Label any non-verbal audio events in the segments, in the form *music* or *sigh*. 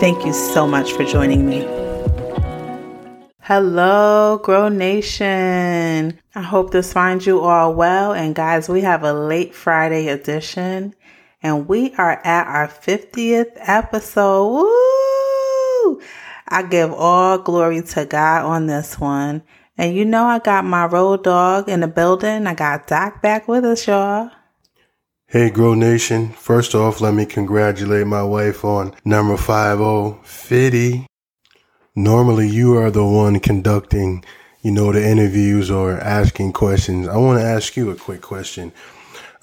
Thank you so much for joining me. Hello, Grow Nation. I hope this finds you all well. And guys, we have a late Friday edition, and we are at our 50th episode. Woo! I give all glory to God on this one. And you know, I got my road dog in the building. I got Doc back with us, y'all. Hey, Grow Nation. First off, let me congratulate my wife on number 50, Fitty. Normally, you are the one conducting, you know, the interviews or asking questions. I want to ask you a quick question.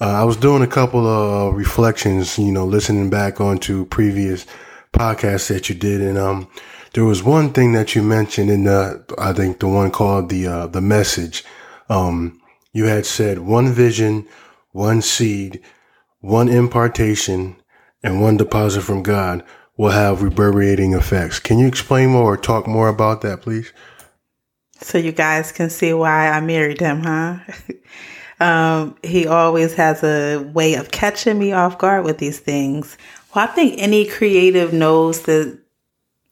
Uh, I was doing a couple of reflections, you know, listening back onto previous podcasts that you did, and um, there was one thing that you mentioned in the, I think the one called the uh, the message. Um, you had said one vision, one seed, one impartation and one deposit from God will have reverberating effects. Can you explain more or talk more about that, please? So you guys can see why I married him, huh? *laughs* um, he always has a way of catching me off guard with these things. Well, I think any creative knows that,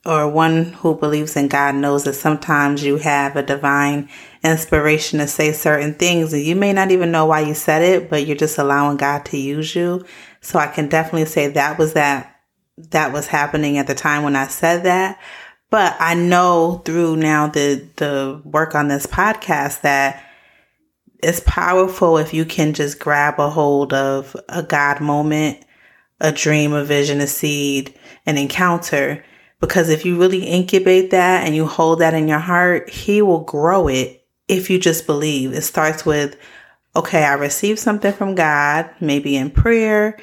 or one who believes in God knows that sometimes you have a divine inspiration to say certain things and you may not even know why you said it, but you're just allowing God to use you. So I can definitely say that was that that was happening at the time when I said that. But I know through now the the work on this podcast that it's powerful if you can just grab a hold of a God moment, a dream, a vision, a seed, an encounter. Because if you really incubate that and you hold that in your heart, He will grow it if you just believe. It starts with, okay, I received something from God, maybe in prayer,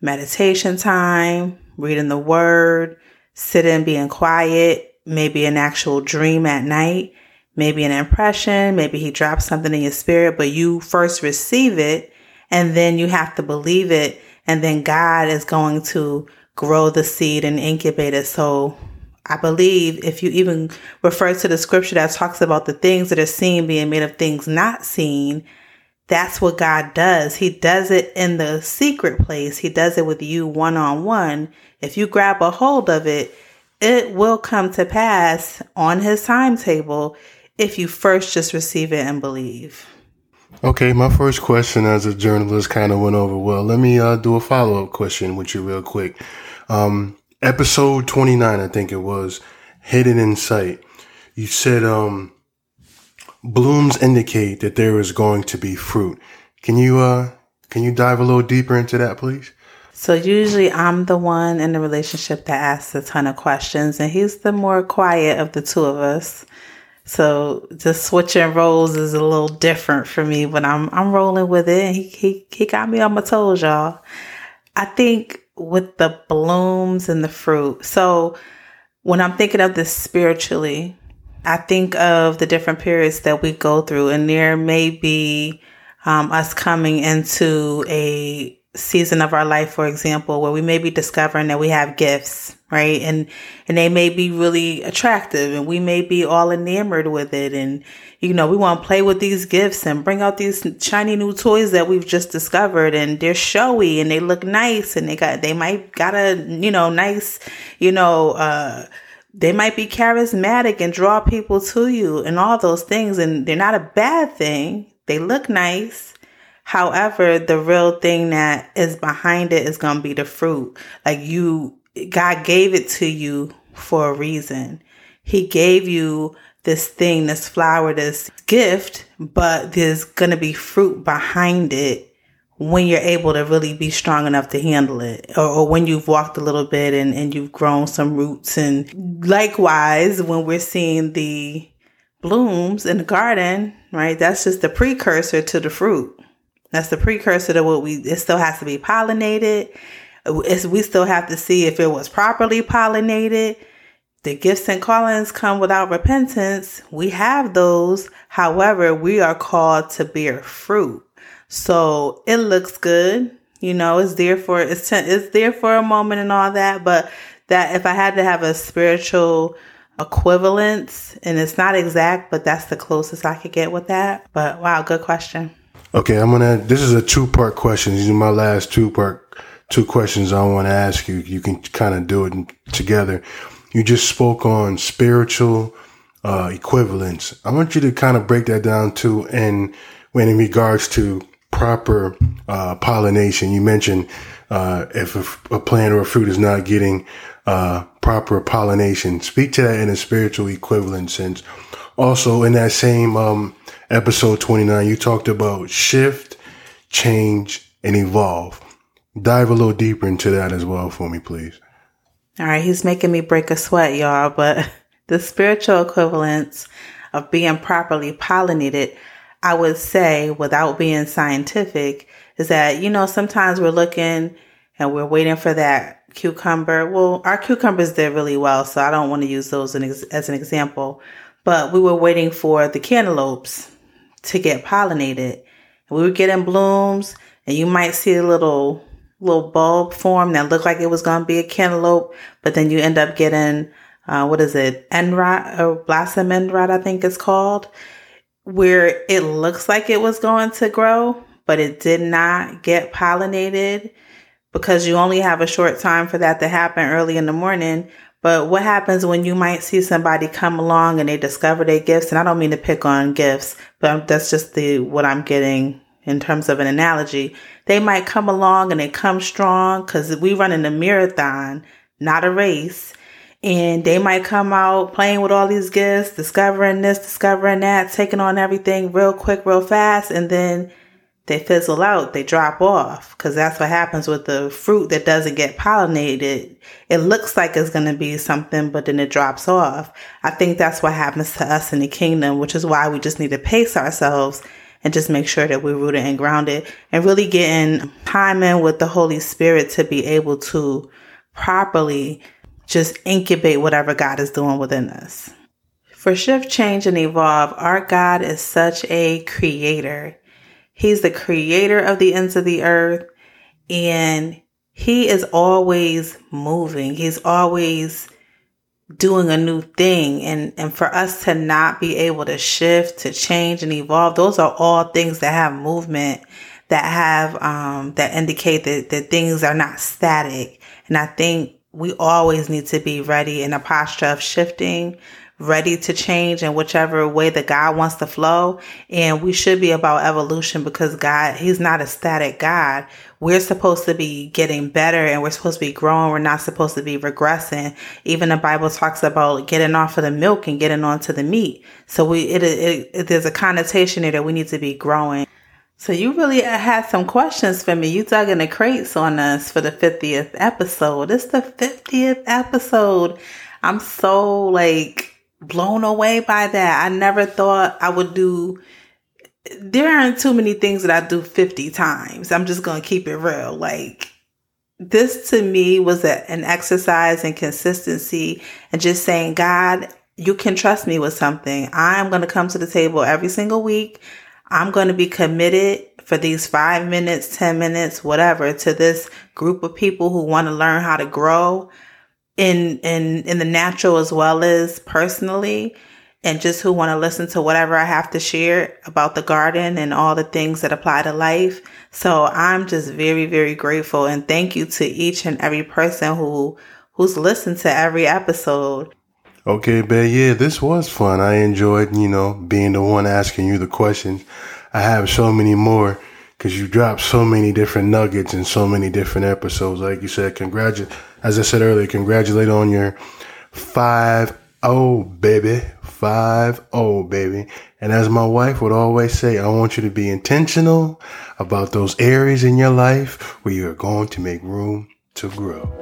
meditation time, reading the word, sitting, being quiet, maybe an actual dream at night, maybe an impression, maybe he drops something in your spirit, but you first receive it and then you have to believe it. And then God is going to grow the seed and incubate it. So I believe if you even refer to the scripture that talks about the things that are seen being made of things not seen, that's what God does. He does it in the secret place. He does it with you one on one. If you grab a hold of it, it will come to pass on his timetable if you first just receive it and believe. Okay, my first question as a journalist kind of went over well. Let me uh, do a follow up question with you real quick. Um, episode 29, I think it was, Hidden in Sight. You said, um, blooms indicate that there is going to be fruit. Can you, uh, can you dive a little deeper into that, please? So usually I'm the one in the relationship that asks a ton of questions and he's the more quiet of the two of us. So just switching roles is a little different for me, but I'm I'm rolling with it. He he he got me on my toes, y'all. I think with the blooms and the fruit. So when I'm thinking of this spiritually, I think of the different periods that we go through, and there may be um, us coming into a season of our life, for example, where we may be discovering that we have gifts, right? And and they may be really attractive, and we may be all enamored with it, and you know, we want to play with these gifts and bring out these shiny new toys that we've just discovered and they're showy and they look nice and they got, they might got a, you know, nice, you know, uh, they might be charismatic and draw people to you and all those things. And they're not a bad thing. They look nice. However, the real thing that is behind it is going to be the fruit. Like you, God gave it to you for a reason. He gave you this thing, this flower, this gift, but there's going to be fruit behind it when you're able to really be strong enough to handle it or, or, when you've walked a little bit and, and you've grown some roots and likewise when we're seeing the blooms in the garden right that's just the precursor to the fruit that's the precursor to what we it still has to be pollinated it's, we still have to see if it was properly pollinated the gifts and callings come without repentance. We have those. However, we are called to bear fruit. So it looks good. You know, it's there for it's t- it's there for a moment and all that, but that if I had to have a spiritual equivalence and it's not exact, but that's the closest I could get with that. But wow, good question. Okay, I'm gonna. This is a two part question. These are my last two part two questions I want to ask you. You can kind of do it together. You just spoke on spiritual uh, equivalence. I want you to kind of break that down too, and when in regards to proper uh, pollination, you mentioned uh, if a, a, plant or a fruit is not getting uh, proper pollination. Speak to that in a spiritual equivalent sense. Also, in that same um, episode 29, you talked about shift, change, and evolve. Dive a little deeper into that as well for me, please. All right, he's making me break a sweat, y'all, but *laughs* the spiritual equivalence of being properly pollinated, I would say, without being scientific, is that, you know, sometimes we're looking and we're waiting for that cucumber. Well, our cucumbers did really well, so I don't want to use those as an example, but we were waiting for the cantaloupes to get pollinated. We were getting blooms, and you might see a little little bulb form that looked like it was going to be a cantaloupe, but then you end up getting, uh, what is it, end rot or blossom end rot, I think it's called, where it looks like it was going to grow, but it did not get pollinated because you only have a short time for that to happen early in the morning. But what happens when you might see somebody come along and they discover their gifts? And I don't mean to pick on gifts, but that's just the what I'm getting in terms of an analogy, they might come along and they come strong because we run in a marathon, not a race. And they might come out playing with all these gifts, discovering this, discovering that, taking on everything real quick, real fast. And then they fizzle out, they drop off because that's what happens with the fruit that doesn't get pollinated. It looks like it's going to be something, but then it drops off. I think that's what happens to us in the kingdom, which is why we just need to pace ourselves and just make sure that we're rooted and grounded and really getting time in with the Holy Spirit to be able to properly just incubate whatever God is doing within us. For shift, change, and evolve, our God is such a creator. He's the creator of the ends of the earth and he is always moving. He's always doing a new thing and and for us to not be able to shift to change and evolve those are all things that have movement that have um that indicate that, that things are not static and i think we always need to be ready in a posture of shifting ready to change in whichever way that God wants to flow. And we should be about evolution because God, He's not a static God. We're supposed to be getting better and we're supposed to be growing. We're not supposed to be regressing. Even the Bible talks about getting off of the milk and getting onto the meat. So we, it, it, it there's a connotation there that we need to be growing. So you really had some questions for me. You dug in the crates on us for the 50th episode. It's the 50th episode. I'm so like blown away by that. I never thought I would do. There aren't too many things that I do 50 times. I'm just going to keep it real. Like, this to me was a, an exercise in consistency and just saying, God, you can trust me with something. I'm going to come to the table every single week. I'm going to be committed for these five minutes, 10 minutes, whatever, to this group of people who want to learn how to grow in in in the natural as well as personally and just who want to listen to whatever I have to share about the garden and all the things that apply to life. So I'm just very very grateful and thank you to each and every person who who's listened to every episode. Okay, but yeah, this was fun. I enjoyed, you know, being the one asking you the questions. I have so many more because you dropped so many different nuggets in so many different episodes. Like you said, congratulate, as I said earlier, congratulate on your five oh baby, five oh baby. And as my wife would always say, I want you to be intentional about those areas in your life where you're going to make room to grow.